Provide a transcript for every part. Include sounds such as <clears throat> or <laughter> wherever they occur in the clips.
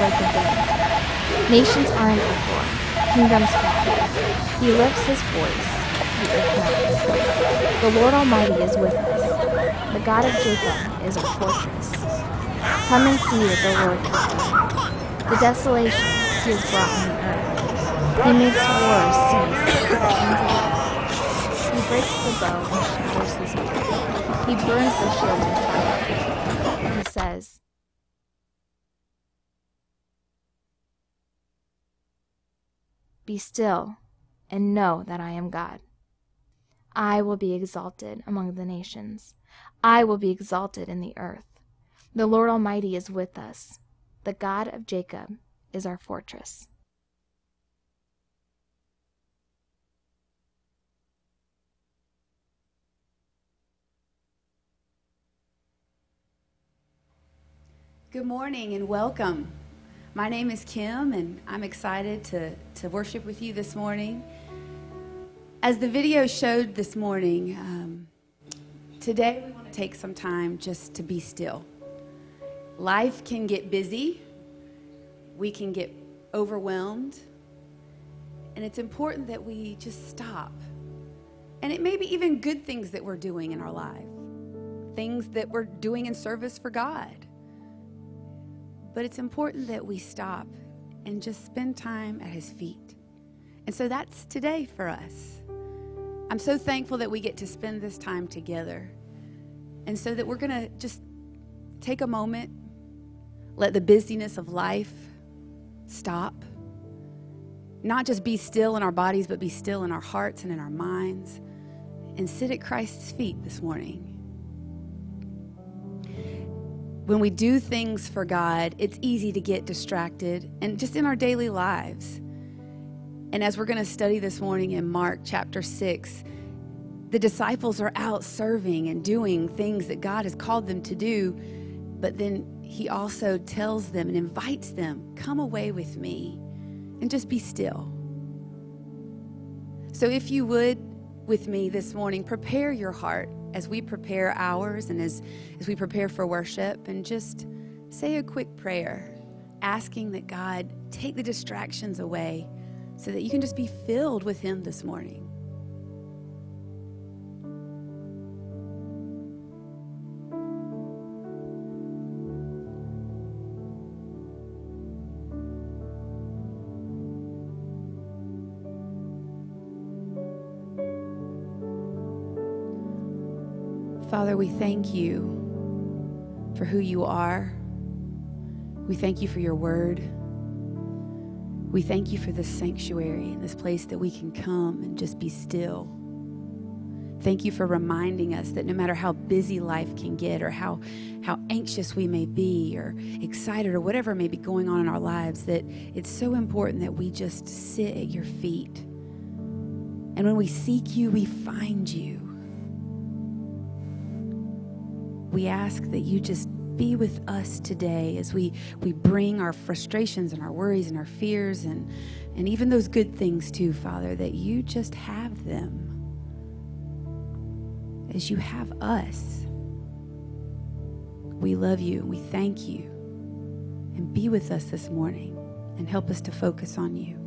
of day. Nations are in uproar, kingdoms fall. He lifts his voice, the earth melts. The Lord Almighty is with us. The God of Jacob is our fortress. Come and see the Lord. The desolations he has brought on the earth. He makes wars cease at the ends of the earth. He breaks the bow and shatters the spear. He burns the shield with fire. He says, Be still and know that I am God. I will be exalted among the nations. I will be exalted in the earth. The Lord Almighty is with us. The God of Jacob is our fortress. Good morning and welcome. My name is Kim, and I'm excited to, to worship with you this morning. As the video showed this morning, um, today we want to take some time just to be still. Life can get busy, we can get overwhelmed, and it's important that we just stop. And it may be even good things that we're doing in our life, things that we're doing in service for God. But it's important that we stop and just spend time at His feet. And so that's today for us. I'm so thankful that we get to spend this time together. And so that we're going to just take a moment, let the busyness of life stop. Not just be still in our bodies, but be still in our hearts and in our minds. And sit at Christ's feet this morning when we do things for God, it's easy to get distracted and just in our daily lives. And as we're going to study this morning in Mark chapter 6, the disciples are out serving and doing things that God has called them to do, but then he also tells them and invites them, Come away with me and just be still. So, if you would, with me this morning, prepare your heart as we prepare ours and as, as we prepare for worship, and just say a quick prayer, asking that God take the distractions away so that you can just be filled with Him this morning. Father, we thank you for who you are. We thank you for your word. We thank you for this sanctuary this place that we can come and just be still. Thank you for reminding us that no matter how busy life can get or how, how anxious we may be or excited or whatever may be going on in our lives, that it's so important that we just sit at your feet. And when we seek you, we find you we ask that you just be with us today as we, we bring our frustrations and our worries and our fears and, and even those good things too, Father, that you just have them as you have us. We love you and we thank you. And be with us this morning and help us to focus on you.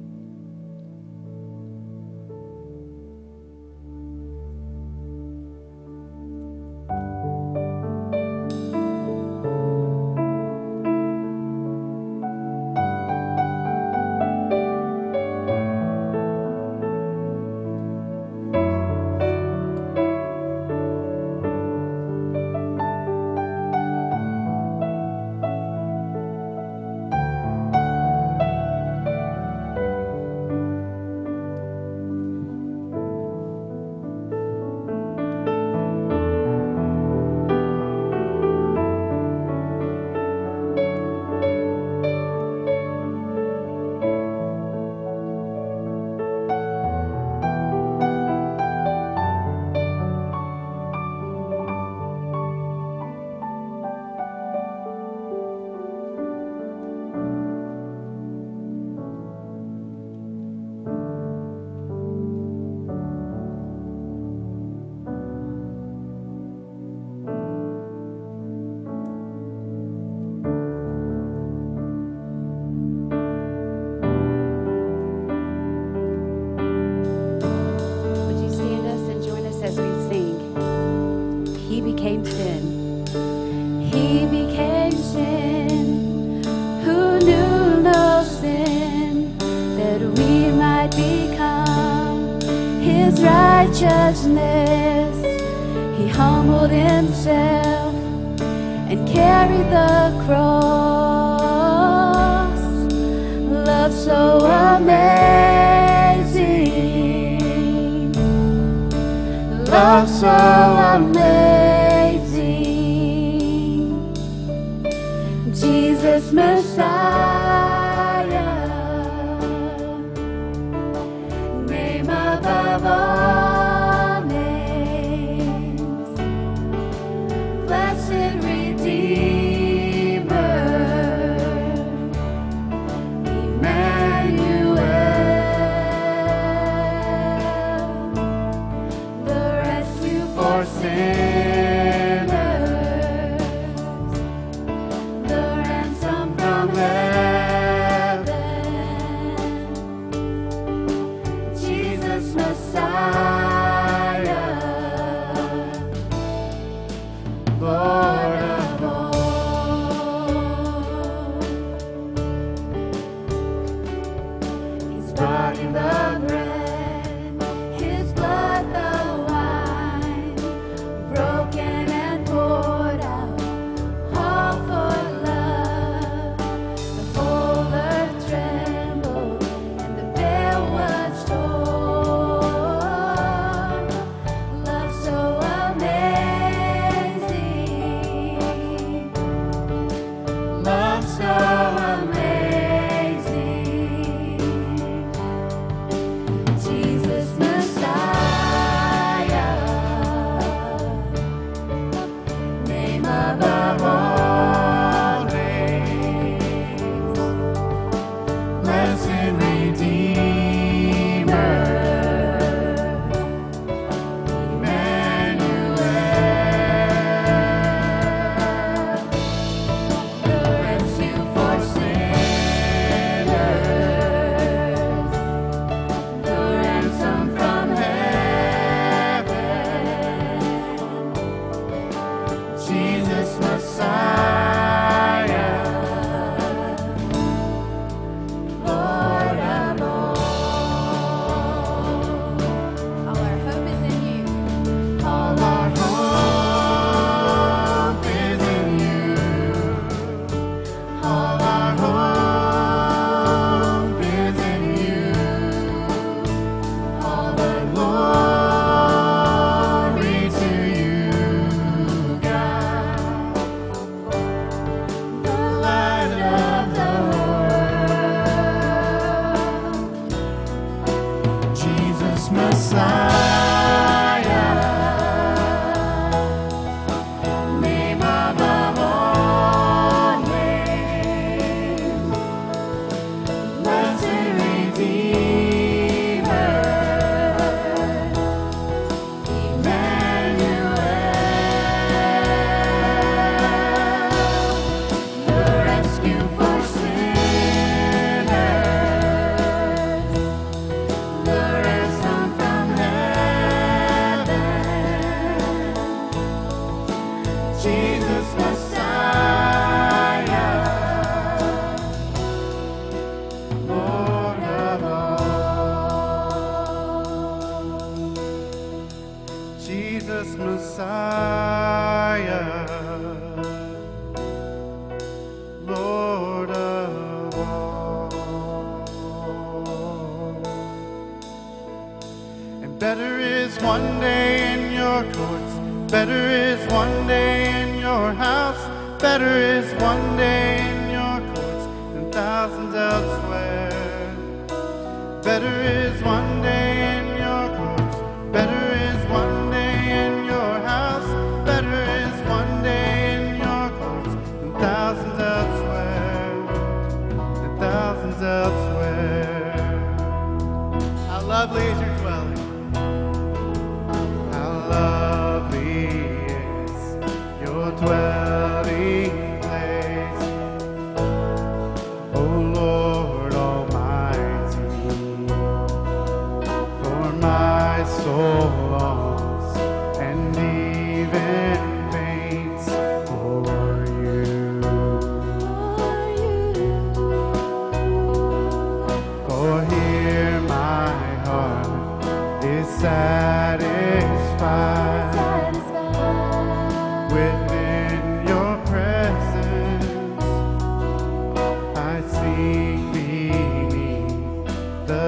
Jesus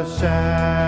shadow.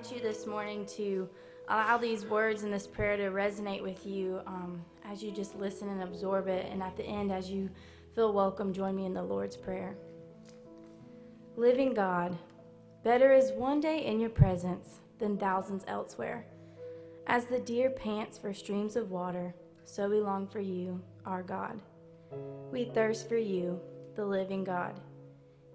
Invite you this morning to allow these words and this prayer to resonate with you um, as you just listen and absorb it. And at the end, as you feel welcome, join me in the Lord's Prayer. Living God, better is one day in your presence than thousands elsewhere. As the deer pants for streams of water, so we long for you, our God. We thirst for you, the living God.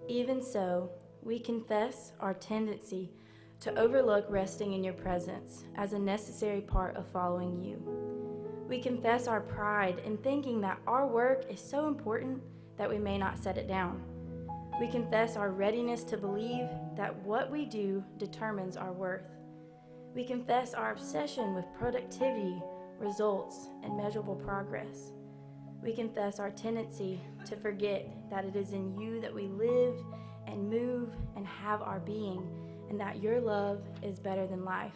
Even so, we confess our tendency to overlook resting in your presence as a necessary part of following you. We confess our pride in thinking that our work is so important that we may not set it down. We confess our readiness to believe that what we do determines our worth. We confess our obsession with productivity, results, and measurable progress. We confess our tendency to forget that it is in you that we live and move and have our being, and that your love is better than life.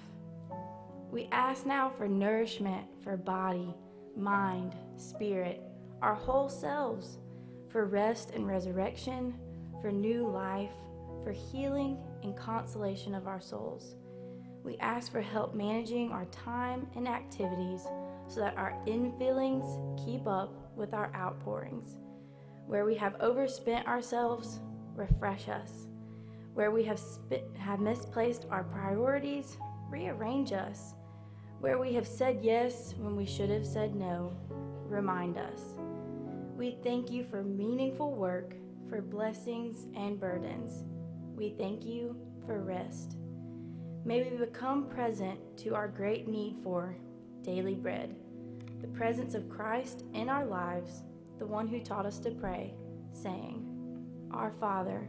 We ask now for nourishment for body, mind, spirit, our whole selves, for rest and resurrection, for new life, for healing and consolation of our souls. We ask for help managing our time and activities so that our infillings keep up with our outpourings. Where we have overspent ourselves, refresh us. Where we have, have misplaced our priorities, rearrange us. Where we have said yes when we should have said no, remind us. We thank you for meaningful work, for blessings and burdens. We thank you for rest. May we become present to our great need for daily bread, the presence of Christ in our lives, the one who taught us to pray, saying, Our Father,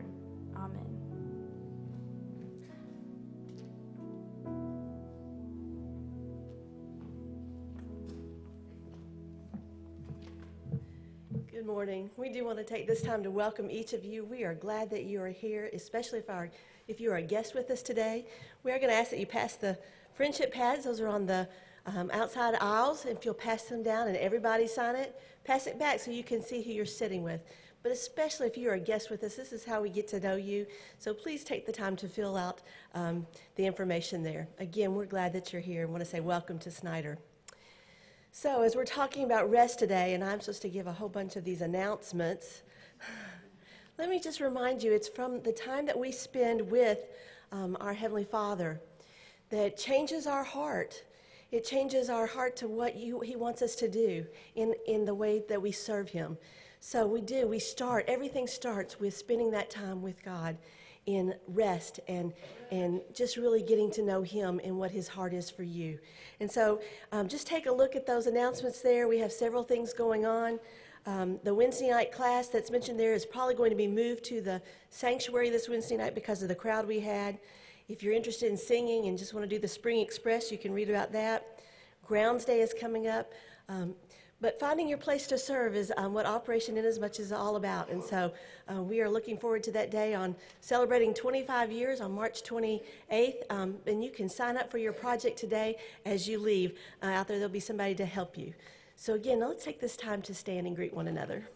Good morning. We do want to take this time to welcome each of you. We are glad that you are here, especially if, our, if you are a guest with us today. We are going to ask that you pass the friendship pads. Those are on the um, outside aisles. If you'll pass them down and everybody sign it, pass it back so you can see who you're sitting with. But especially if you're a guest with us, this is how we get to know you. So please take the time to fill out um, the information there. Again, we're glad that you're here and want to say welcome to Snyder. So, as we're talking about rest today, and I'm supposed to give a whole bunch of these announcements, <sighs> let me just remind you it's from the time that we spend with um, our Heavenly Father that changes our heart. It changes our heart to what you, He wants us to do in, in the way that we serve Him. So, we do, we start, everything starts with spending that time with God in rest and, and just really getting to know Him and what His heart is for you. And so um, just take a look at those announcements there. We have several things going on. Um, the Wednesday night class that's mentioned there is probably going to be moved to the sanctuary this Wednesday night because of the crowd we had. If you're interested in singing and just want to do the Spring Express, you can read about that. Grounds Day is coming up. Um, but finding your place to serve is um, what Operation Inasmuch is all about. And so uh, we are looking forward to that day on celebrating 25 years on March 28th. Um, and you can sign up for your project today as you leave. Uh, out there, there'll be somebody to help you. So, again, let's take this time to stand and greet one another.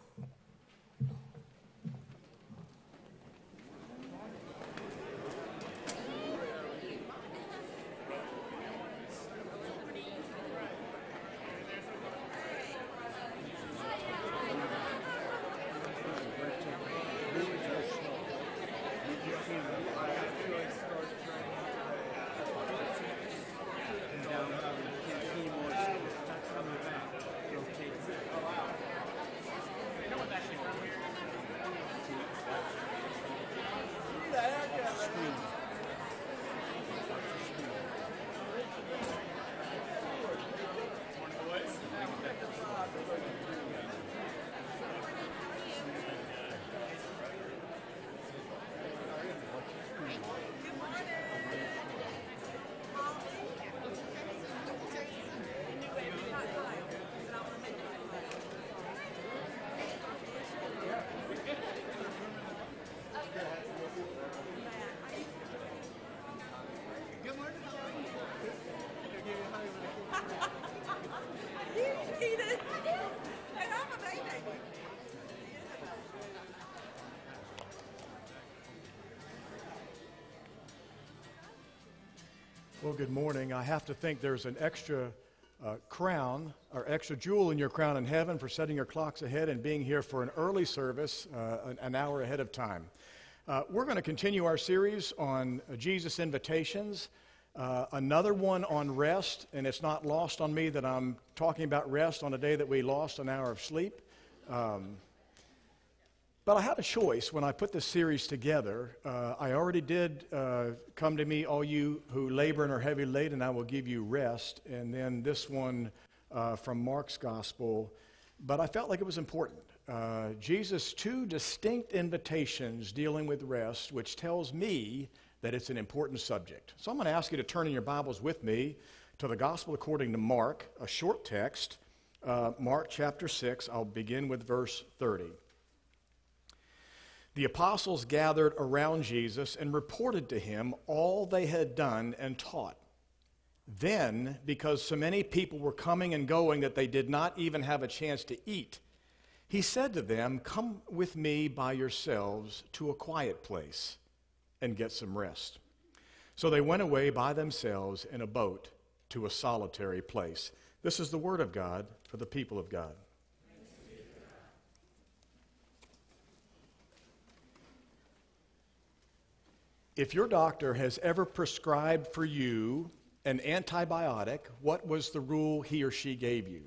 Well, good morning. I have to think there's an extra uh, crown or extra jewel in your crown in heaven for setting your clocks ahead and being here for an early service uh, an, an, hour ahead of time. Uh, we're going to continue our series on Jesus' invitations. Uh, another one on rest, and it's not lost on me that I'm talking about rest on a day that we lost an hour of sleep. Um, but I had a choice when I put this series together. Uh, I already did uh, come to me, all you who labor and are heavy laden, I will give you rest. And then this one uh, from Mark's gospel. But I felt like it was important. Uh, Jesus' two distinct invitations dealing with rest, which tells me that it's an important subject. So I'm going to ask you to turn in your Bibles with me to the gospel according to Mark, a short text, uh, Mark chapter 6. I'll begin with verse 30 the apostles gathered around Jesus and reported to him all they had done and taught. Then, because so many people were coming and going that they did not even have a chance to eat, he said to them, Come with me by yourselves to a quiet place and get some rest. So they went away by themselves in a boat to a solitary place. This is the word of God for the people of God. If your doctor has ever prescribed for you an antibiotic, what was the rule he or she gave you?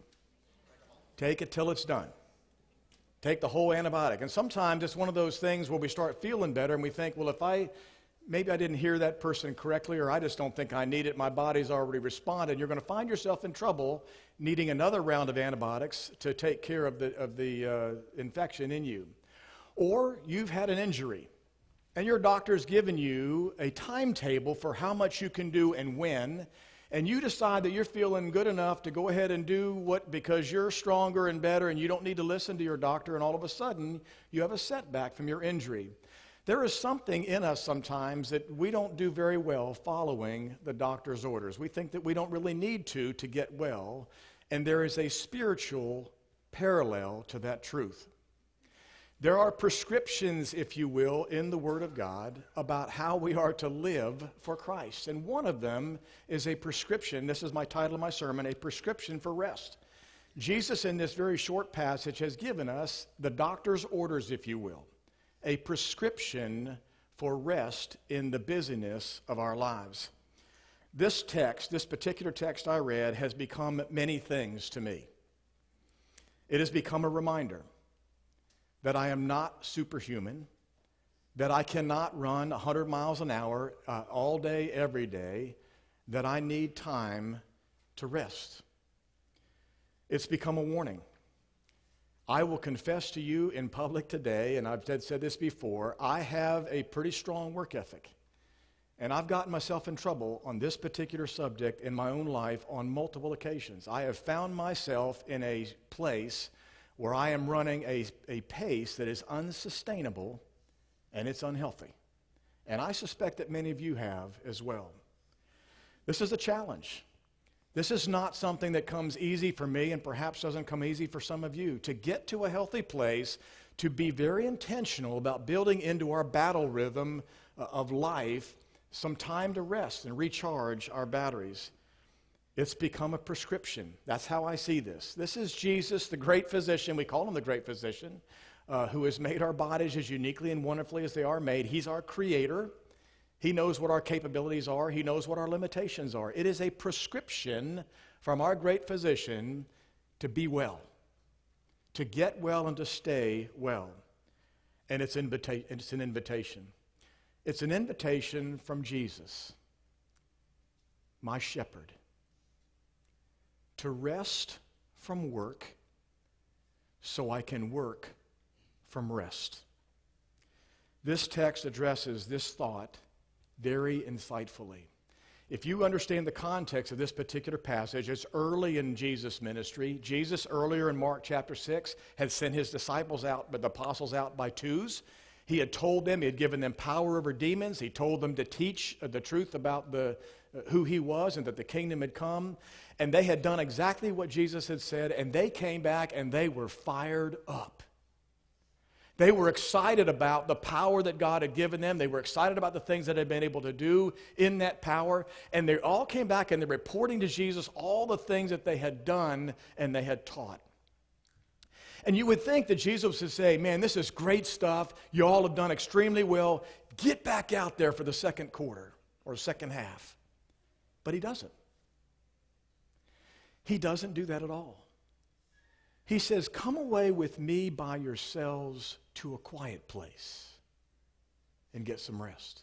Take it till it's done. Take the whole antibiotic. And sometimes it's one of those things where we start feeling better and we think, well, if I maybe I didn't hear that person correctly, or I just don't think I need it. My body's already responded. You're going to find yourself in trouble needing another round of antibiotics to take care of the, of the uh, infection in you. Or you've had an injury, and your doctor's given you a timetable for how much you can do and when, and you decide that you're feeling good enough to go ahead and do what because you're stronger and better and you don't need to listen to your doctor, and all of a sudden you have a setback from your injury. There is something in us sometimes that we don't do very well following the doctor's orders. We think that we don't really need to to get well, and there is a spiritual parallel to that truth. There are prescriptions, if you will, in the Word of God about how we are to live for Christ. And one of them is a prescription. This is my title of my sermon A Prescription for Rest. Jesus, in this very short passage, has given us the doctor's orders, if you will a prescription for rest in the busyness of our lives. This text, this particular text I read, has become many things to me. It has become a reminder that I am not superhuman, that I cannot run 100 miles an hour uh, all day, every day, that I need time to rest. It's become a warning. I will confess to you in public today, and I've said this before, I have a pretty strong work ethic. And I've gotten myself in trouble on this particular subject in my own life on multiple occasions. I have found myself in a place where I am running a, a pace that is unsustainable and it's unhealthy. And I suspect that many of you have as well. This is a challenge. This is not something that comes easy for me and perhaps doesn't come easy for some of you. To get to a healthy place, to be very intentional about building into our battle rhythm uh, of life some time to rest and recharge our batteries. It's become a prescription. That's how I see this. This is Jesus, the great physician. We call him the great physician, uh, who has made our bodies as uniquely and wonderfully as they are made. He's our creator. He knows what our capabilities are, He knows what our limitations are. It is a prescription from our great physician to be well, to get well, and to stay well. And it's, invita- it's an invitation. It's an invitation from Jesus, my shepherd, to rest from work so I can work from rest. This text addresses this thought very insightfully. If you understand the context of this particular passage, it's early in Jesus' ministry. Jesus, earlier in Mark chapter 6, had sent his disciples out, but the apostles out by twos. He had told them, he had given them power over demons. He told them to teach the truth about the, who he was and that the kingdom had come. And they had done exactly what Jesus had said, and they came back and they were fired up. They were excited about the power that God had given them. They were excited about the things that they had been able to do in that power. And they all came back and they're reporting to Jesus all the things that they had done and they had taught. And you would think that Jesus would say, Man, this is great stuff. You all have done extremely well. Get back out there for the second quarter or second half. But he doesn't. He doesn't do that at all. He says, Come away with me by yourselves to a quiet place and get some rest.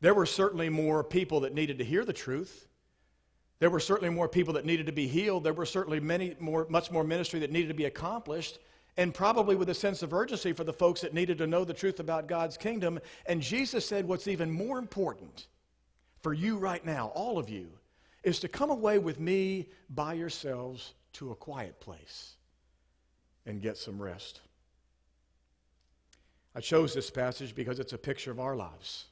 There were certainly more people that needed to hear the truth. There were certainly more people that needed to be healed. There were certainly many more, much more ministry that needed to be accomplished, and probably with a sense of urgency for the folks that needed to know the truth about God's kingdom. And Jesus said, What's even more important for you right now, all of you, is to come away with me by yourselves to a quiet place and get some rest. I chose this passage because it's a picture of our lives.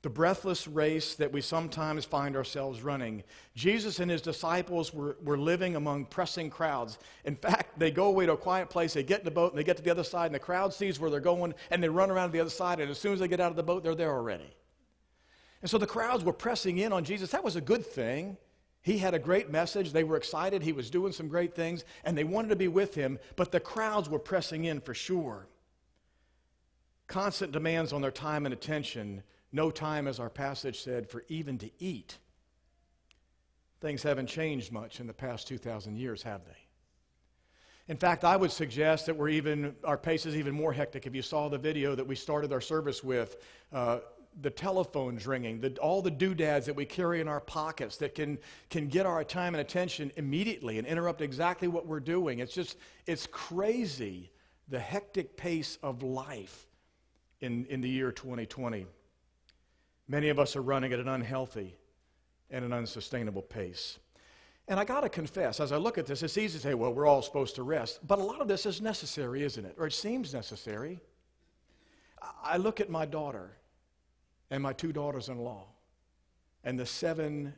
The breathless race that we sometimes find ourselves running. Jesus and his disciples were, were living among pressing crowds. In fact, they go away to a quiet place, they get in the boat, and they get to the other side, and the crowd sees where they're going, and they run around to the other side, and as soon as they get out of the boat, they're there already. And so the crowds were pressing in on Jesus. That was a good thing. He had a great message. They were excited. He was doing some great things, and they wanted to be with him, but the crowds were pressing in for sure. Constant demands on their time and attention. No time, as our passage said, for even to eat. Things haven't changed much in the past 2,000 years, have they? In fact, I would suggest that we're even, our pace is even more hectic. If you saw the video that we started our service with, uh, the telephones ringing, the, all the doodads that we carry in our pockets that can, can get our time and attention immediately and interrupt exactly what we're doing. It's just, it's crazy the hectic pace of life in, in the year 2020. Many of us are running at an unhealthy and an unsustainable pace. And I got to confess, as I look at this, it's easy to say, well, we're all supposed to rest. But a lot of this is necessary, isn't it? Or it seems necessary. I look at my daughter and my two daughters in law and the seven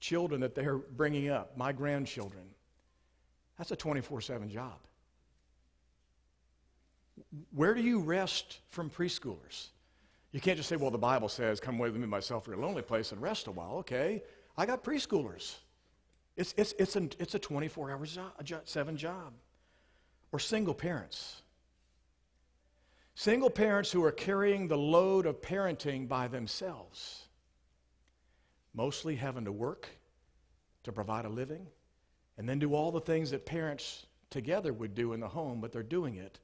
children that they're bringing up, my grandchildren. That's a 24 7 job. Where do you rest from preschoolers? You can't just say, well, the Bible says, come away with me myself for a lonely place and rest a while. Okay, I got preschoolers. It's, it's, it's, an, it's a 24 hour job, 7 job. Or single parents. Single parents who are carrying the load of parenting by themselves, mostly having to work to provide a living, and then do all the things that parents together would do in the home, but they're doing it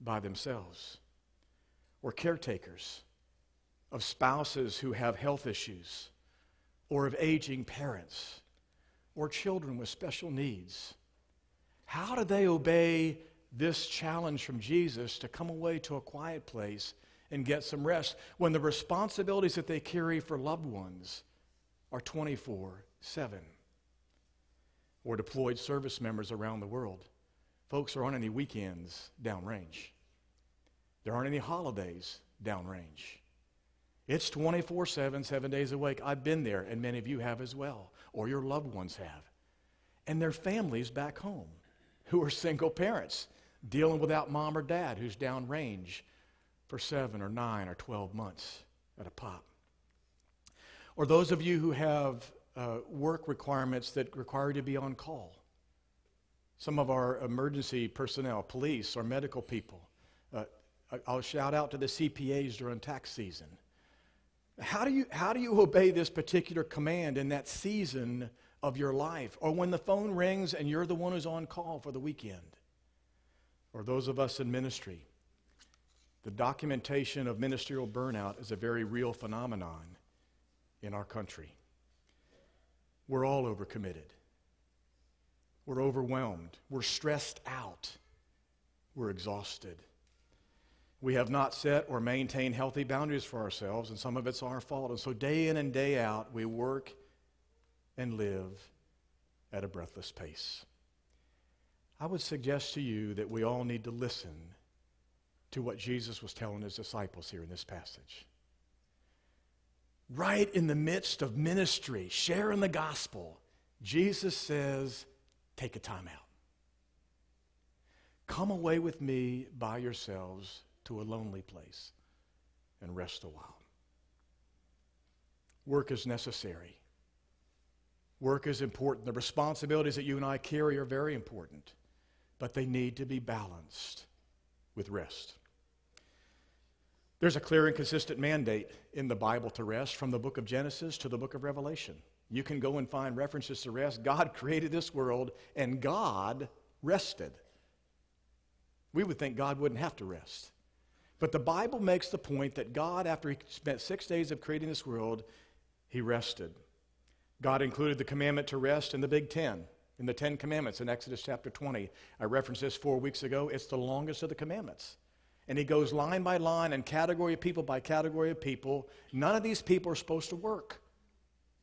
by themselves. Or caretakers of spouses who have health issues, or of aging parents, or children with special needs. How do they obey this challenge from Jesus to come away to a quiet place and get some rest when the responsibilities that they carry for loved ones are 24 7. Or deployed service members around the world. Folks, there aren't any weekends downrange, there aren't any holidays downrange. It's 24 7, seven days a week. I've been there, and many of you have as well, or your loved ones have. And their families back home who are single parents dealing without mom or dad who's downrange for seven or nine or 12 months at a pop. Or those of you who have uh, work requirements that require you to be on call. Some of our emergency personnel, police or medical people. Uh, I'll shout out to the CPAs during tax season. How do, you, how do you obey this particular command in that season of your life? Or when the phone rings and you're the one who's on call for the weekend? Or those of us in ministry, the documentation of ministerial burnout is a very real phenomenon in our country. We're all overcommitted. We're overwhelmed. We're stressed out. We're exhausted. We have not set or maintained healthy boundaries for ourselves, and some of it's our fault. And so, day in and day out, we work and live at a breathless pace. I would suggest to you that we all need to listen to what Jesus was telling his disciples here in this passage. Right in the midst of ministry, sharing the gospel, Jesus says, Take a time out. Come away with me by yourselves to a lonely place and rest a while. Work is necessary. Work is important. The responsibilities that you and I carry are very important but they need to be balanced with rest. There's a clear and consistent mandate in the Bible to rest from the book of Genesis to the book of Revelation. You can go and find references to rest. God <laughs> created this world and God rested. We would think God wouldn't have to rest. But the Bible makes the point that God, after he spent six days of creating this world, he rested. God included the commandment to rest in the Big Ten in the Ten Commandments in Exodus chapter 20. I referenced this four weeks ago. It's the longest of the commandments. And he goes line by line and category of people by category of people. None of these people are supposed to work.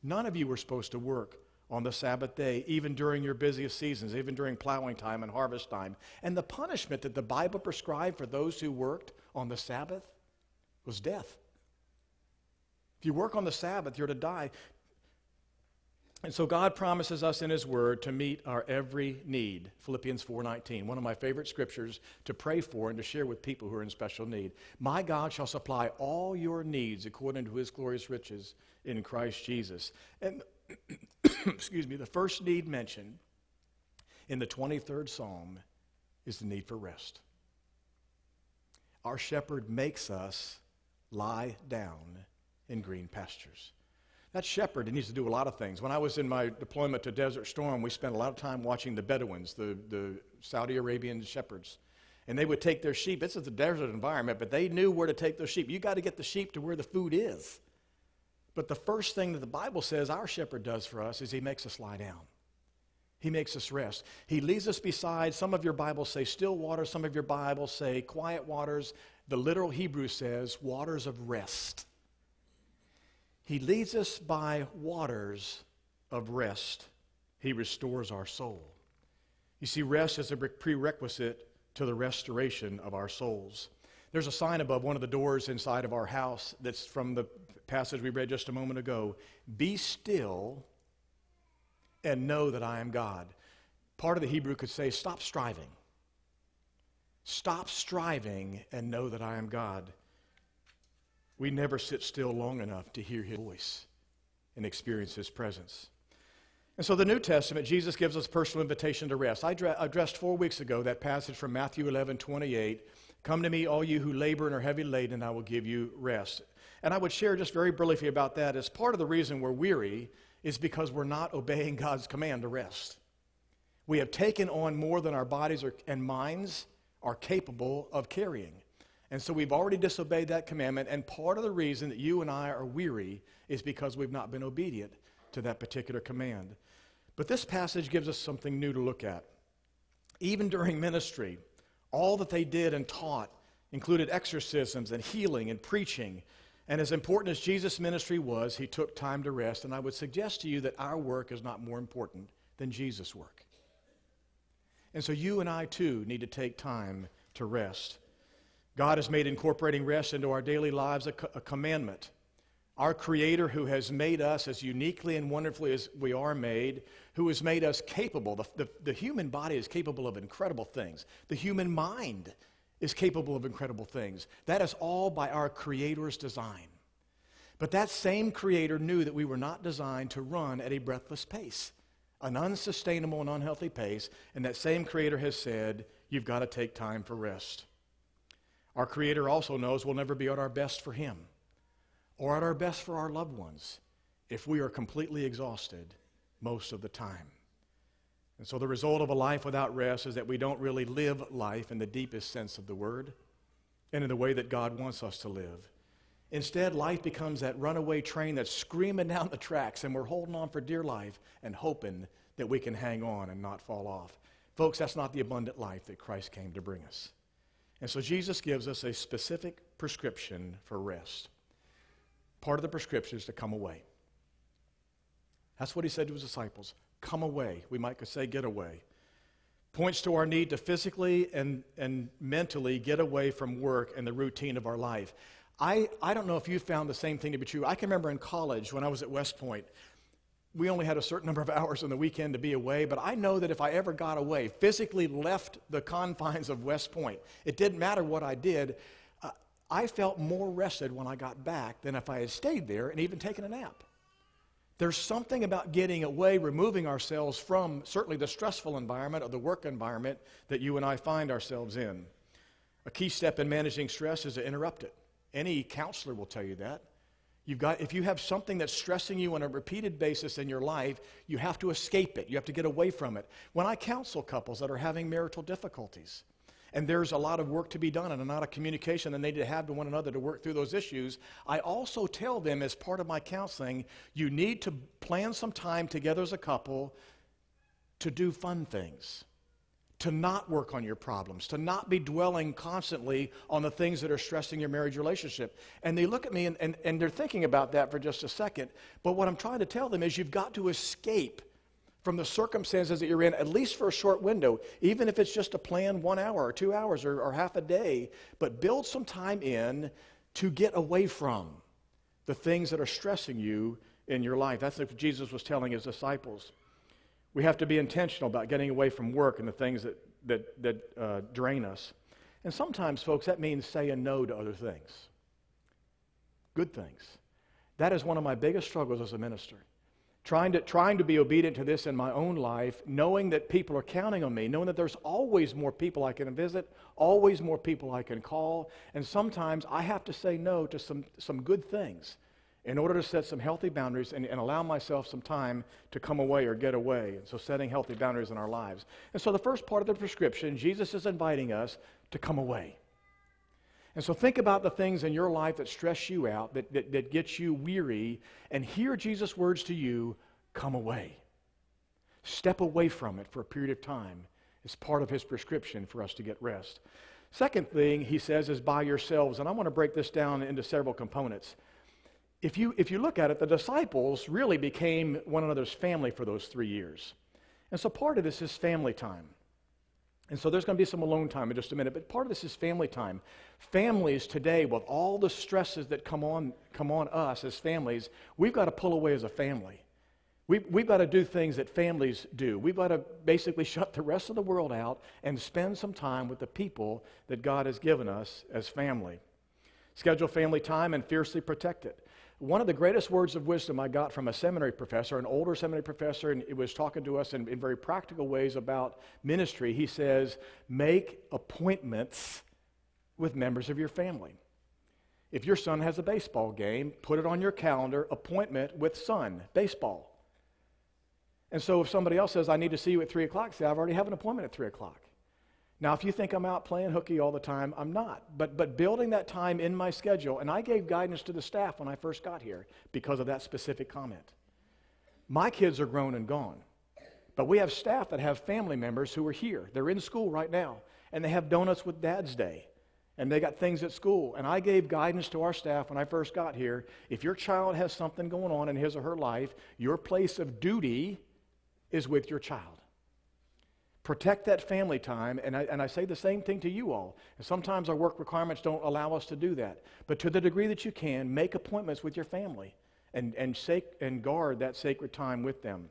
None of you are supposed to work on the Sabbath day, even during your busiest seasons, even during plowing time and harvest time. And the punishment that the Bible prescribed for those who worked on the Sabbath was death. If you work on the Sabbath, you're to die. And so God promises us in his word to meet our every need. Philippians 4:19, one of my favorite scriptures to pray for and to share with people who are in special need. My God shall supply all your needs according to his glorious riches in Christ Jesus. And <clears throat> excuse me, the first need mentioned in the 23rd Psalm is the need for rest. Our shepherd makes us lie down in green pastures. That shepherd he needs to do a lot of things. When I was in my deployment to Desert Storm, we spent a lot of time watching the Bedouins, the, the Saudi Arabian shepherds. And they would take their sheep. This is a desert environment, but they knew where to take their sheep. You got to get the sheep to where the food is. But the first thing that the Bible says our shepherd does for us is he makes us lie down. He makes us rest. He leads us beside, some of your Bibles say still waters, some of your Bibles say quiet waters. The literal Hebrew says waters of rest. He leads us by waters of rest. He restores our soul. You see, rest is a prerequisite to the restoration of our souls. There's a sign above one of the doors inside of our house that's from the passage we read just a moment ago Be still and know that I am God. Part of the Hebrew could say, Stop striving. Stop striving and know that I am God we never sit still long enough to hear his voice and experience his presence. And so, the New Testament, Jesus gives us personal invitation to rest. I addressed four weeks ago that passage from Matthew 11 28. Come to me, all you who labor and are heavy laden, and I will give you rest. And I would share just very briefly about that as part of the reason we're weary is because we're not obeying God's command to rest. We have taken on more than our bodies and minds are capable of carrying. And so we've already disobeyed that commandment, and part of the reason that you and I are weary is because we've not been obedient to that particular command. But this passage gives us something new to look at. Even during ministry, all that they did and taught included exorcisms and healing and preaching. And as important as Jesus' ministry was, he took time to rest. And I would suggest to you that our work is not more important than Jesus' work. And so you and I too need to take time to rest. God has made incorporating rest into our daily lives a, co- a commandment. Our Creator, who has made us as uniquely and wonderfully as we are made, who has made us capable. The, the, the, human body is capable of incredible things. The human mind is capable of incredible things. That is all by our Creator's design. But that same Creator knew that we were not designed to run at a breathless pace, an unsustainable and unhealthy pace. And that same Creator has said, You've got to take time for rest. Our Creator also knows we'll never be at our best for Him or at our best for our loved ones if we are completely exhausted most of the time. And so the result of a life without rest is that we don't really live life in the deepest sense of the word and in the way that God wants us to live. Instead, life becomes that runaway train that's screaming down the tracks, and we're holding on for dear life and hoping that we can hang on and not fall off. Folks, that's not the abundant life that Christ came to bring us. And so Jesus gives us a specific prescription for rest. Part of the prescription is to come away. That's what he said to his disciples come away. We might say get away. Points to our need to physically and, and mentally get away from work and the routine of our life. I, I don't know if you found the same thing to be true. I can remember in college when I was at West Point, we only had a certain number of hours on the weekend to be away, but I know that if I ever got away, physically left the confines of West Point, it didn't matter what I did, uh, I felt more rested when I got back than if I had stayed there and even taken a nap. There's something about getting away, removing ourselves from certainly the stressful environment or the work environment that you and I find ourselves in. A key step in managing stress is to interrupt it. Any counselor will tell you that. You've got, if you have something that's stressing you on a repeated basis in your life, you have to escape it. You have to get away from it. When I counsel couples that are having marital difficulties, and there's a lot of work to be done and a lot of communication that they need to have to one another to work through those issues, I also tell them as part of my counseling, you need to plan some time together as a couple to do fun things to not work on your problems, to not be dwelling constantly on the things that are stressing your marriage relationship. And they look at me and, and, and they're thinking about that for just a second. But what I'm trying to tell them is you've got to escape from the circumstances that you're in, at least for a short window, even if it's just a plan one hour or two hours or, or half a day. But build some time in to get away from the things that are stressing you in your life. That's what Jesus was telling his disciples. We have to be intentional about getting away from work and the things that, that, that uh, drain us. And sometimes, folks, that means saying no to other things, good things. That is one of my biggest struggles as a minister. Trying to, trying to be obedient to this in my own life, knowing that people are counting on me, knowing that there's always more people I can visit, always more people I can call, and sometimes I have to say no to some, some good things in order to set some healthy boundaries and, and, allow myself some time to come away or get away. And so, setting healthy boundaries in our lives. And so, the first part of the prescription, Jesus is inviting us to come away. And so, think about the things in your life that stress you out, that, that, that get you weary, and hear Jesus' words to you come away. Step away from it for a period of time. It's part of his prescription for us to get rest. Second thing he says is by yourselves. And I want to break this down into several components if you, if you look at it, the disciples really became one another's family for those three years. And so part of this is family time. And so there's going to be some alone time in just a minute, but part of this is family time. Families today, with all the stresses that come on, come on us as families, we've got to pull away as a family. We, we've got to do things that families do. We've got to basically <laughs> shut the rest of the world out and spend some time with the people that God has given us as family. Schedule family time and fiercely protect it. One of the greatest words of wisdom I got from a seminary professor, an older seminary professor, and he was talking to us in, in very practical ways about ministry. He says, Make appointments with members of your family. If your son has a baseball game, put it on your calendar, appointment with son, baseball. And so if somebody else says, I need to see you at 3 o'clock, say, I've already have an appointment at 3 o'clock. Now, if you think I'm out playing hooky all the time, I'm not. But, but building that time in my schedule, and I gave guidance to the staff when I first got here because of that specific comment. My kids are grown and gone. But we have staff that have family members who are here. They're in school right now, and they have donuts with Dad's Day, and they got things at school. And I gave guidance to our staff when I first got here. If your child has something going on in his or her life, your place of duty is with your child. Protect that family time, and I, and I say the same thing to you all. And sometimes our work requirements don't allow us to do that. But to the degree that you can, make appointments with your family and, and, sac- and guard that sacred time with them.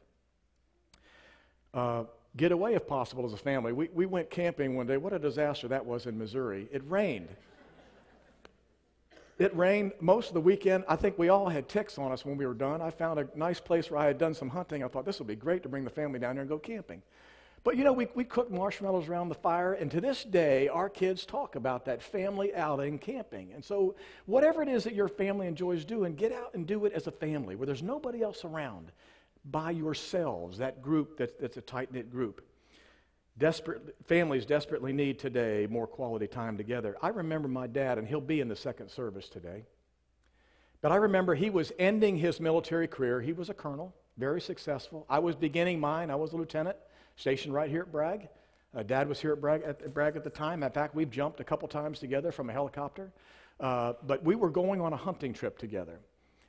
Uh, get away if possible as a family. We, we went camping one day. What a disaster that was in Missouri. It rained. It rained most of the weekend. I think we all had ticks on us when we were done. I found a nice place where I had done some hunting. I thought this would be great to bring the family down there and go camping. But you know, we, we cook marshmallows around the fire, and to this day, our kids talk about that family outing camping. And so, whatever it is that your family enjoys doing, get out and do it as a family where there's nobody else around by yourselves, that group that's, that's a tight knit group. Desperate, families desperately need today more quality time together. I remember my dad, and he'll be in the second service today. But I remember he was ending his military career. He was a colonel, very successful. I was beginning mine, I was a lieutenant stationed right here at Bragg. Uh, Dad was here at Bragg, at Bragg at the time. In fact, we've jumped a couple times together from a helicopter. Uh, but we were going on a hunting trip together.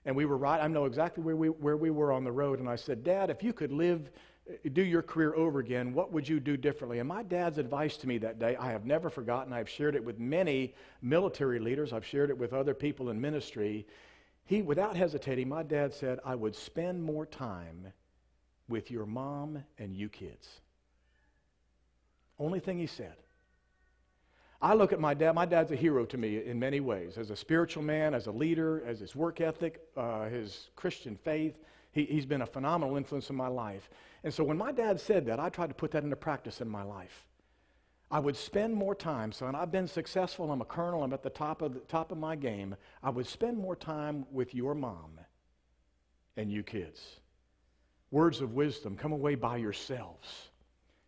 And we were right, I know exactly where we, where we were on the road. And I said, Dad, if you could live, uh, do your career over again, what would you do differently? And my dad's advice to me that day, I have never forgotten. I've shared it with many military leaders, I've shared it with other people in ministry. He, without hesitating, my dad said, I would spend more time with your mom and you kids. Only thing he said. I look at my dad. My dad's a hero to me in many ways, as a spiritual man, as a leader, as his work ethic, uh, his Christian faith. He, he's been a phenomenal influence in my life. And so when my dad said that, I tried to put that into practice in my life. I would spend more time, son. I've been successful. I'm a colonel. I'm at the top of the top of my game. I would spend more time with your mom and you kids words of wisdom. Come away by yourselves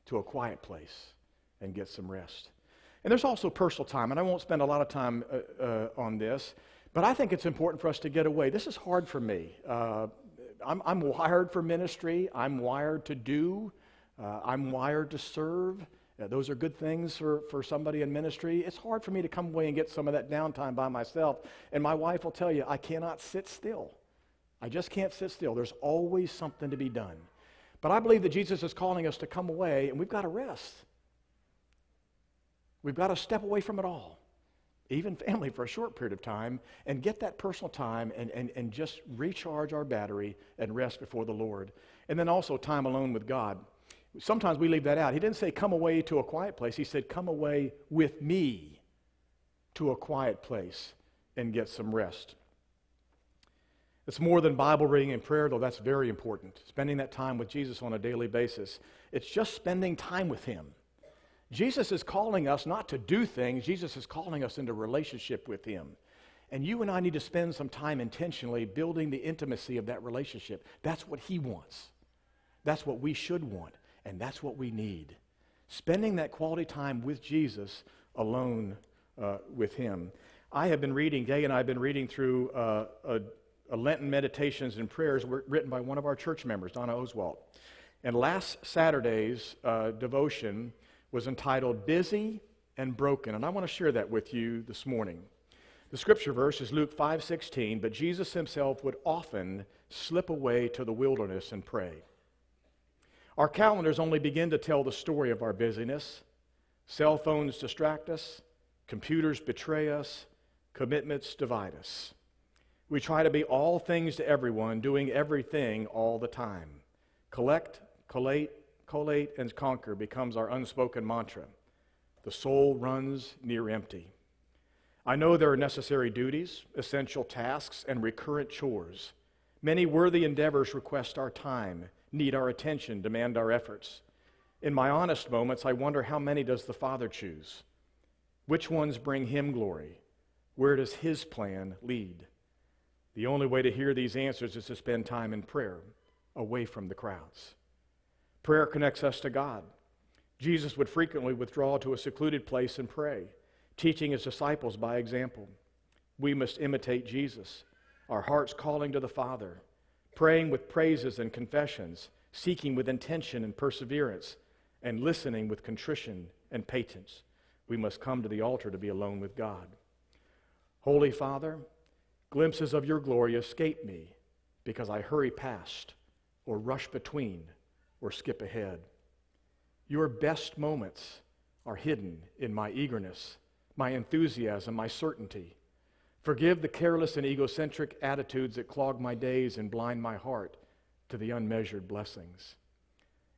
to a quiet place and get some rest. And there's also personal time, and I won't spend a lot of time uh, uh, on this, but I think it's important for us to get away. This is hard for me. Uh, I'm, I'm, wired for ministry, I'm wired to do, uh, I'm wired to serve. Uh, those are good things for, for somebody in ministry. It's hard for me to come away and get some of that downtime by myself. And my wife will tell you, I cannot sit still. I just can't sit still. There's always something to be done. But I believe that Jesus is calling us to come away, and we've got to rest. We've got to step away from it all, even family for a short period of time, and get that personal time and, and, and just recharge our battery and rest before the Lord. And then also time alone with God. Sometimes we leave that out. He didn't say, come away to a quiet place. He said, come away with me to a quiet place and get some rest. It's more than Bible reading and prayer, though that's very important. Spending that time with Jesus on a daily basis. It's just spending time with Him. Jesus is calling us not to do things, Jesus is calling us into relationship with Him. And you and I need to spend some time intentionally building the intimacy of that relationship. That's what He wants. That's what we should want. And that's what we need. Spending that quality time with Jesus alone uh, with Him. I have been reading, Gay and I have been reading through uh, a, a Lenten meditations and prayers were written by one of our church members, Donna Oswald. And last Saturday's uh, devotion was entitled Busy and Broken. And I want to share that with you this morning. The scripture verse is Luke 5:16, but Jesus himself would often slip away to the wilderness and pray. Our calendars only begin to tell the story of our busyness. Cell phones distract us, computers betray us, commitments divide us. We try to be all things to everyone, doing everything all the time. Collect, collate, collate, and conquer becomes our unspoken mantra. The soul runs near empty. I know there are necessary duties, essential tasks, and recurrent chores. Many worthy endeavors request our time, need our attention, demand our efforts. In my honest moments, I wonder how many does the Father choose? Which ones bring Him glory? Where does His plan lead? The only way to hear these answers is to spend time in prayer, away from the crowds. Prayer connects us to God. Jesus would frequently withdraw to a secluded place and pray, teaching his disciples by example. We must imitate Jesus, our hearts calling to the Father, praying with praises and confessions, seeking with intention and perseverance, and listening with contrition and patience. We must come to the altar to be alone with God. Holy Father, glimpses of your glory escape me because I hurry past or rush between or skip ahead. Your best moments are hidden in my eagerness, my enthusiasm, my certainty. Forgive the careless and egocentric attitudes that clog my days and blind my heart to the unmeasured blessings.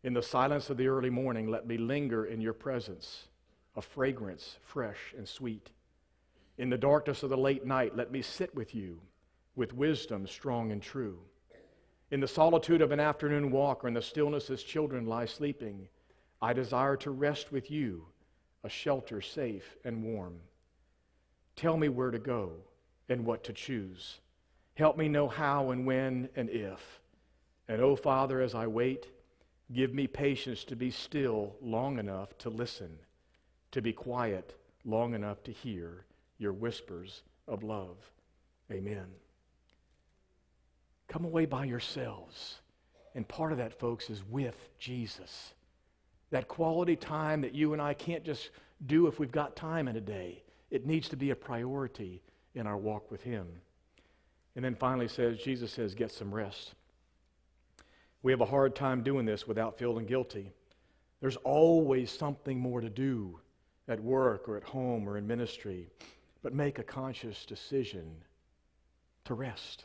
In the silence of the early morning, let me linger in your presence, a fragrance fresh and sweet. In the darkness of the late night, let me sit with you with wisdom strong and true. In the solitude of an afternoon walk or in the stillness as children lie sleeping, I desire to rest with you, a shelter safe and warm. Tell me where to go and what to choose. Help me know how and when and if. And, oh, Father, as I wait, give me patience to be still long enough to listen, to be quiet long enough to hear your whispers of love. Amen. Come away by yourselves. And part of that, folks, is with Jesus. That quality time that you and I can't just do if we've got time in a day. It needs to be a priority in our walk with Him. And then finally says, Jesus says, get some rest. We have a hard time doing this without feeling guilty. There's always something more to do at work or at home or in ministry, but make a conscious decision to rest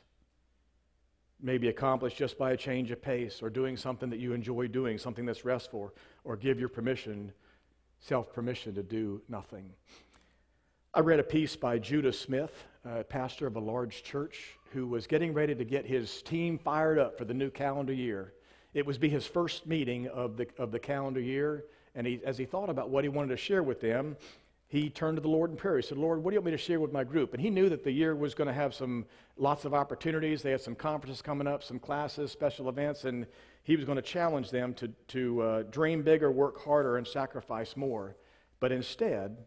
Maybe accomplished just by a change of pace or doing something that you enjoy doing, something that's restful, or give your permission, self permission to do nothing. I read a piece by Judah Smith, a pastor of a large church, who was getting ready to get his team fired up for the new calendar year. It was be his first meeting of the, of the calendar year, and he, as he thought about what he wanted to share with them, he turned to the Lord in prayer. He said, Lord, what do you want me to share with my group? And he knew that the year was going to have some lots of opportunities. They had some conferences coming up, some classes, special events, and he was going to challenge them to, to uh, dream bigger, work harder, and sacrifice more. But instead,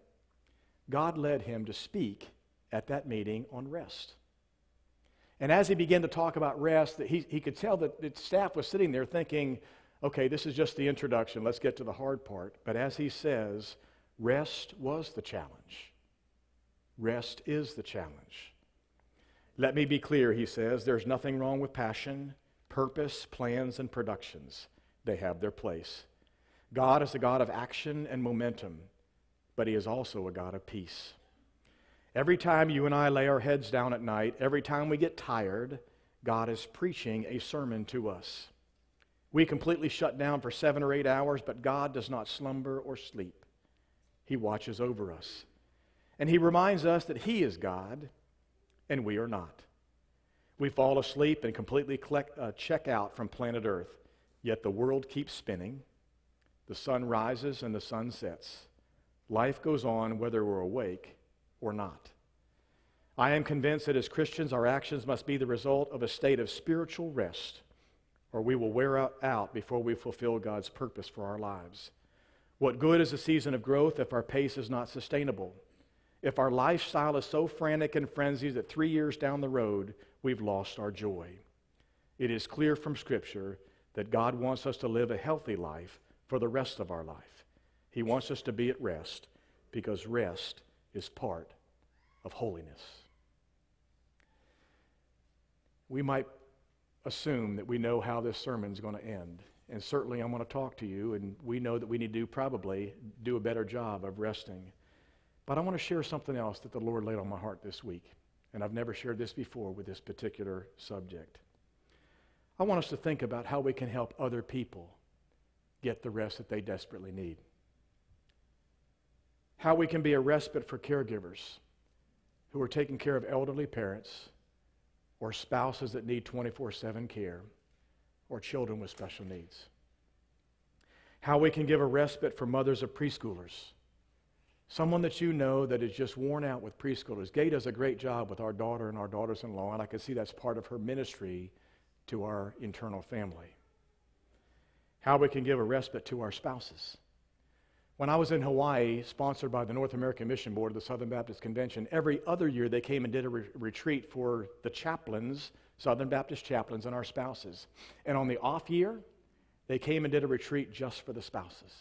God led him to speak at that meeting on rest. And as he began to talk about rest, that he, he could tell that the staff was sitting there thinking, okay, this is just the introduction. Let's get to the hard part. But as he says, Rest was the challenge. Rest is the challenge. Let me be clear, he says, there's nothing wrong with passion, purpose, plans, and productions. They have their place. God is a God of action and momentum, but he is also a God of peace. Every time you and I lay our heads down at night, every time we get tired, God is preaching a sermon to us. We completely shut down for seven or eight hours, but God does not slumber or sleep. He watches over us. And He reminds us that He is God and we are not. We fall asleep and completely collect, uh, check out from planet Earth, yet the world keeps spinning. The sun rises and the sun sets. Life goes on whether we're awake or not. I am convinced that as Christians, our actions must be the result of a state of spiritual rest, or we will wear out before we fulfill God's purpose for our lives. What good is a season of growth if our pace is not sustainable? If our lifestyle is so frantic and frenzied that three years down the road, we've lost our joy. It is clear from Scripture that God wants us to live a healthy life for the rest of our life. He wants us to be at rest because rest is part of holiness. We might assume that we know how this sermon is going to end. And certainly I'm going to talk to you, and we know that we need to probably do a better job of resting. But I want to share something else that the Lord laid on my heart this week. And I've never shared this before with this particular subject. I want us to think about how we can help other people get the rest that they desperately need. How we can be a respite for caregivers who are taking care of elderly parents or spouses that need 24 7 care or children with special needs. How we can give a respite for mothers of preschoolers. Someone that you know that is just worn out with preschoolers. Gay does a great job with our daughter and our daughters in law, and I can see that's part of her ministry to our internal family. How we can give a respite to our spouses. When I was in Hawaii, sponsored by the North American Mission Board of the Southern Baptist Convention, every other year they came and did a re- retreat for the chaplains, Southern Baptist chaplains, and our spouses. And on the off year, they came and did a retreat just for the spouses.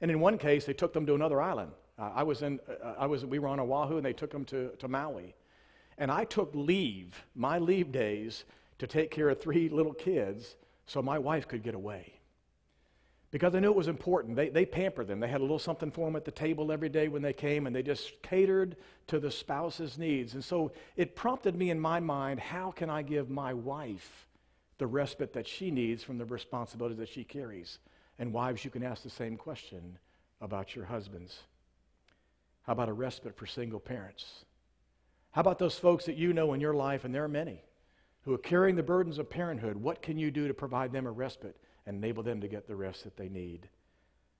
And in one case, they took them to another island. Uh, I was in, uh, I was, we were on Oahu, and they took them to, to Maui. And I took leave, my leave days, to take care of three little kids so my wife could get away because I knew it was important. They, they pampered them. They had a little something for them at the table every day when they came, and they just catered to the spouse's needs. And so it prompted me in my mind how can I give my wife the respite that she needs from the responsibilities that she carries? And wives, you can ask the same question about your husbands. How about a respite for single parents? How about those folks that you know in your life, and there are many, who are carrying the burdens of parenthood? What can you do to provide them a respite? And enable them to get the rest that they need.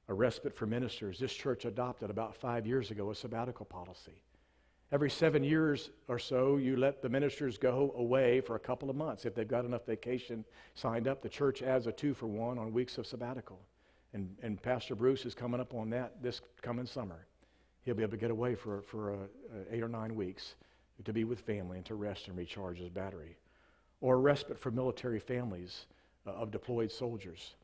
A respite for ministers. This church adopted about five years ago a sabbatical policy. Every seven years or so, you let the ministers go away for a couple of months. If they've got enough vacation signed up, the church adds a two for one on weeks of sabbatical. And, and Pastor Bruce is coming up on that this coming summer. He'll be able to get away for, for uh, uh, eight or nine weeks to be with family and to rest and recharge his battery. Or a respite for military families uh, of deployed soldiers.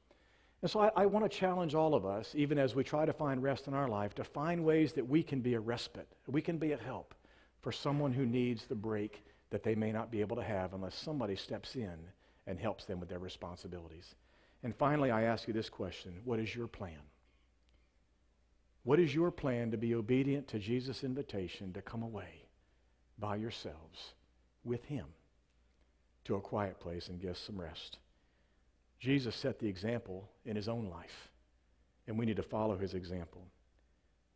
And so I, I want to challenge all of us, even as we try to find rest in our life, to find ways that we can be a respite, we can be a help for someone who needs the break that they may not be able to have unless somebody steps in and helps them with their responsibilities. And finally, I ask you this question What is your plan? What is your plan to be obedient to Jesus' invitation to come away by yourselves with Him to a quiet place and get some rest? Jesus set the example in his own life, and we need to follow his example.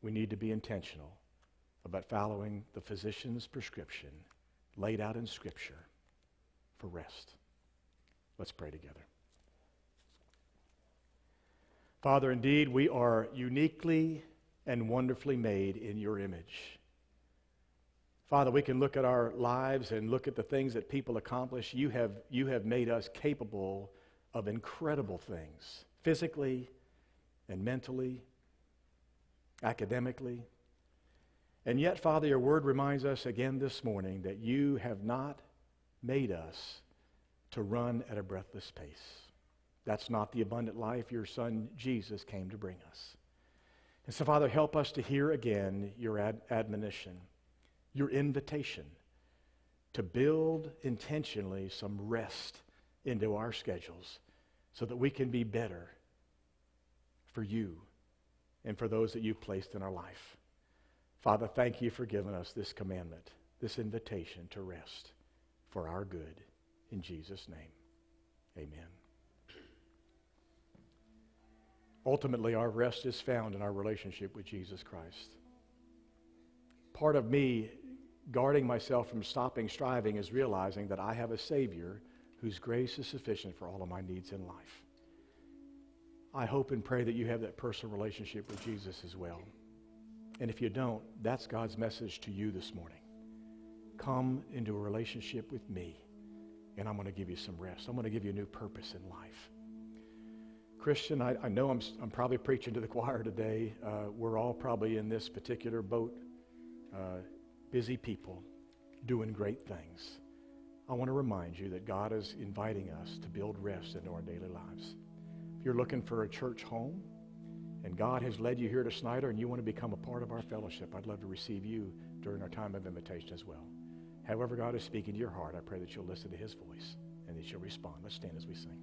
We need to be intentional about following the physician's prescription laid out in Scripture for rest. Let's pray together. Father, indeed, we are uniquely and wonderfully made in your image. Father, we can look at our lives and look at the things that people accomplish. You have, you have made us capable of incredible things, physically and mentally, academically. And yet, Father, your word reminds us again this morning that you have not made us to run at a breathless pace. That's not the abundant life your son Jesus came to bring us. And so, Father, help us to hear again your ad- admonition, your invitation to build intentionally some rest into our schedules so that we can be better for you and for those that you've placed in our life. Father, thank you for giving us this commandment, this invitation to rest for our good. In Jesus' name, amen. Ultimately, our rest is found in our relationship with Jesus Christ. Part of me guarding myself from stopping striving is realizing that I have a Savior whose grace is sufficient for all of my needs in life. I hope and pray that you have that personal relationship with Jesus as well. And if you don't, that's God's message to you this morning. come into a relationship with me, and I'm going to give you some rest. I'm going to give you a new purpose in life. Christian, I, I know I'm, I'm probably preaching to the <laughs> choir today. Uh, we're all probably in this particular boat, uh, busy people doing great things. I want to remind you that God is inviting us to build rest into our daily lives. If you're looking for a church home and God has led you here to Snyder and you want to become a part of our fellowship, I'd love to receive you during our time of invitation as well. However, God is speaking to your heart, I pray that you'll listen to his voice and that you'll respond. Let's stand as we sing.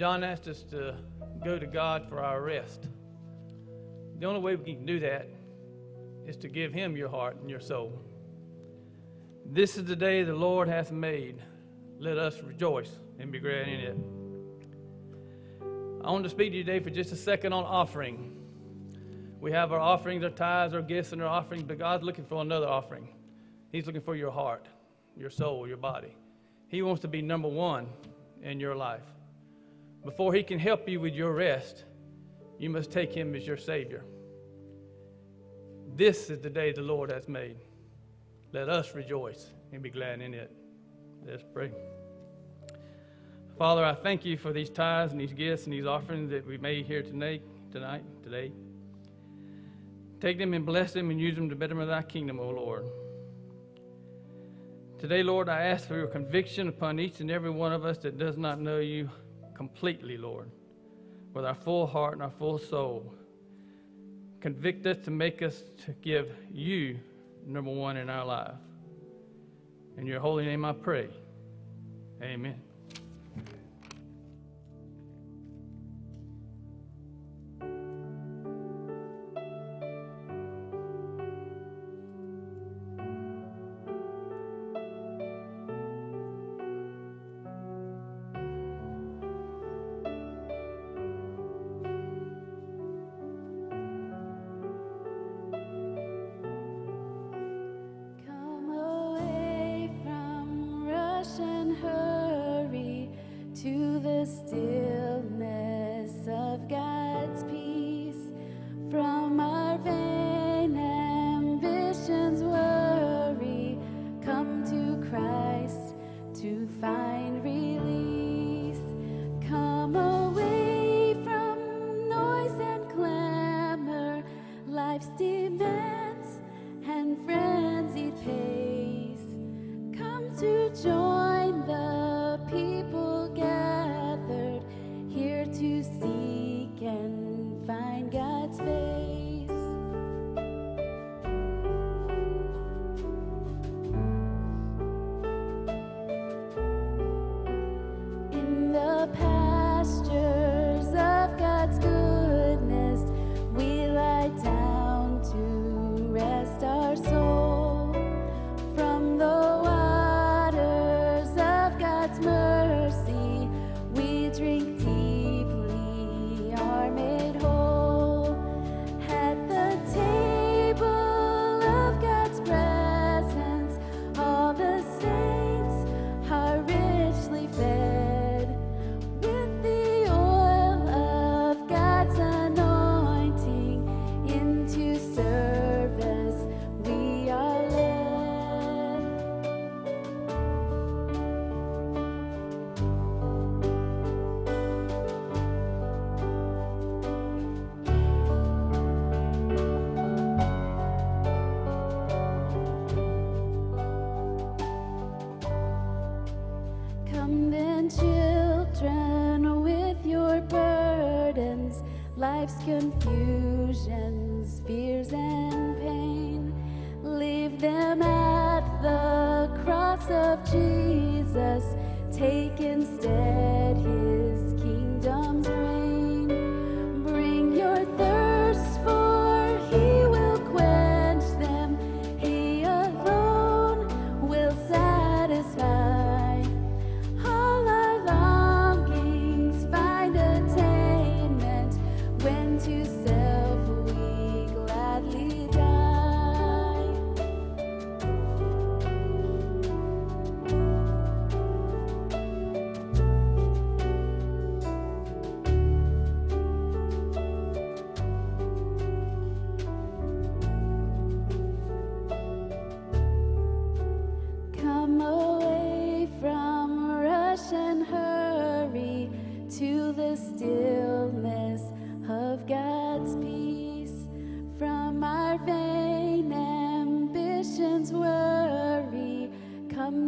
John asked us to go to God for our rest. The only way we can do that is to give Him your heart and your soul. This is the day the Lord hath made. Let us rejoice and be glad in it. I want to speak to you today for just a second on offering. We have our offerings, our tithes, our gifts, and our offerings, but God's looking for another offering. He's looking for your heart, your soul, your body. He wants to be number one in your life. Before He can help you with your rest, you must take Him as your Savior. This is the day the Lord has made. Let us rejoice and be glad in it. Let's pray. Father, I thank you for these tithes and these gifts and these offerings that we made here tonight, tonight, today. Take them and bless them and use them to betterment thy kingdom, O Lord. Today, Lord, I ask for your conviction upon each and every one of us that does not know you completely, Lord, with our full heart and our full soul. Convict us to make us to give you number one in our life. In your holy name I pray. Amen.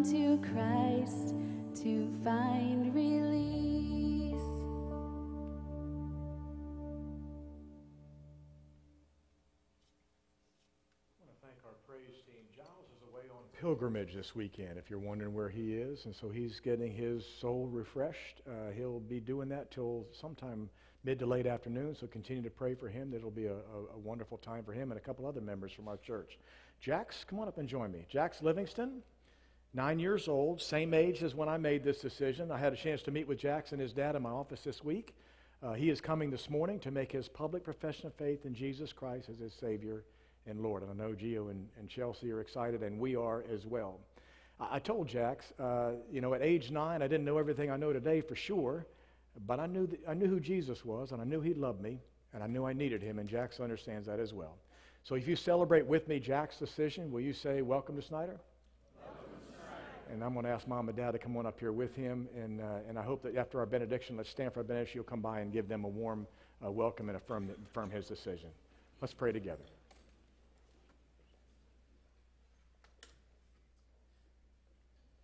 To Christ to find release. I want to thank our praise team. Giles is away on pilgrimage this weekend, if you're wondering where he is. And so he's getting his soul refreshed. Uh, he'll be doing that till sometime mid to late afternoon, so continue to pray for him. It'll be a, a, a wonderful time for him and a couple other members from our church. Jax, come on up and join me. Jax Livingston, nine years old, same age as when I made this decision. I had a chance to meet with and his dad in my office this week. Uh, he is coming this morning to make his public profession of faith in Jesus Christ as his Savior and Lord. And I know Gio and, and Chelsea are excited, and we are as well. I, I told Jax, uh, you know, at age nine, I didn't know everything I know today for sure, but I knew, that, I knew who Jesus was, and I knew He loved me, and I knew I needed Him, and Jax understands that as well. So if you celebrate with me Jack's decision, will you say, Welcome to Snyder? And I'm going to ask mom and dad to come on up here with him. And, uh, and I hope that after our benediction, let's stand for our benediction. You'll come by and give them a warm uh, welcome and affirm, affirm his decision. Let's pray together.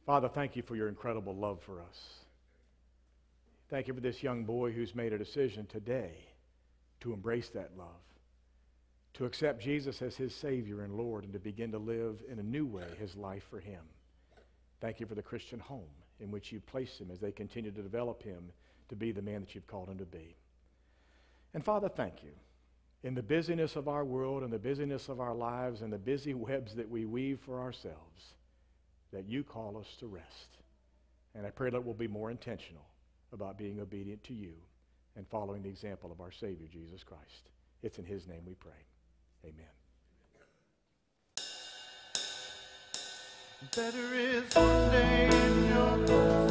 Father, thank you for your incredible love for us. Thank you for this young boy who's made a decision today to embrace that love, to accept Jesus as his Savior and Lord, and to begin to live in a new way his life for him. Thank you for the Christian home in which you place him as they continue to develop him to be the man that you've called him to be. And Father, thank you. In the busyness of our world and the busyness of our lives and the busy webs that we weave for ourselves, that you call us to rest. And I pray that we'll be more intentional about being obedient to you and following the example of our Savior, Jesus Christ. It's in his name we pray. Amen. Better is one day in your.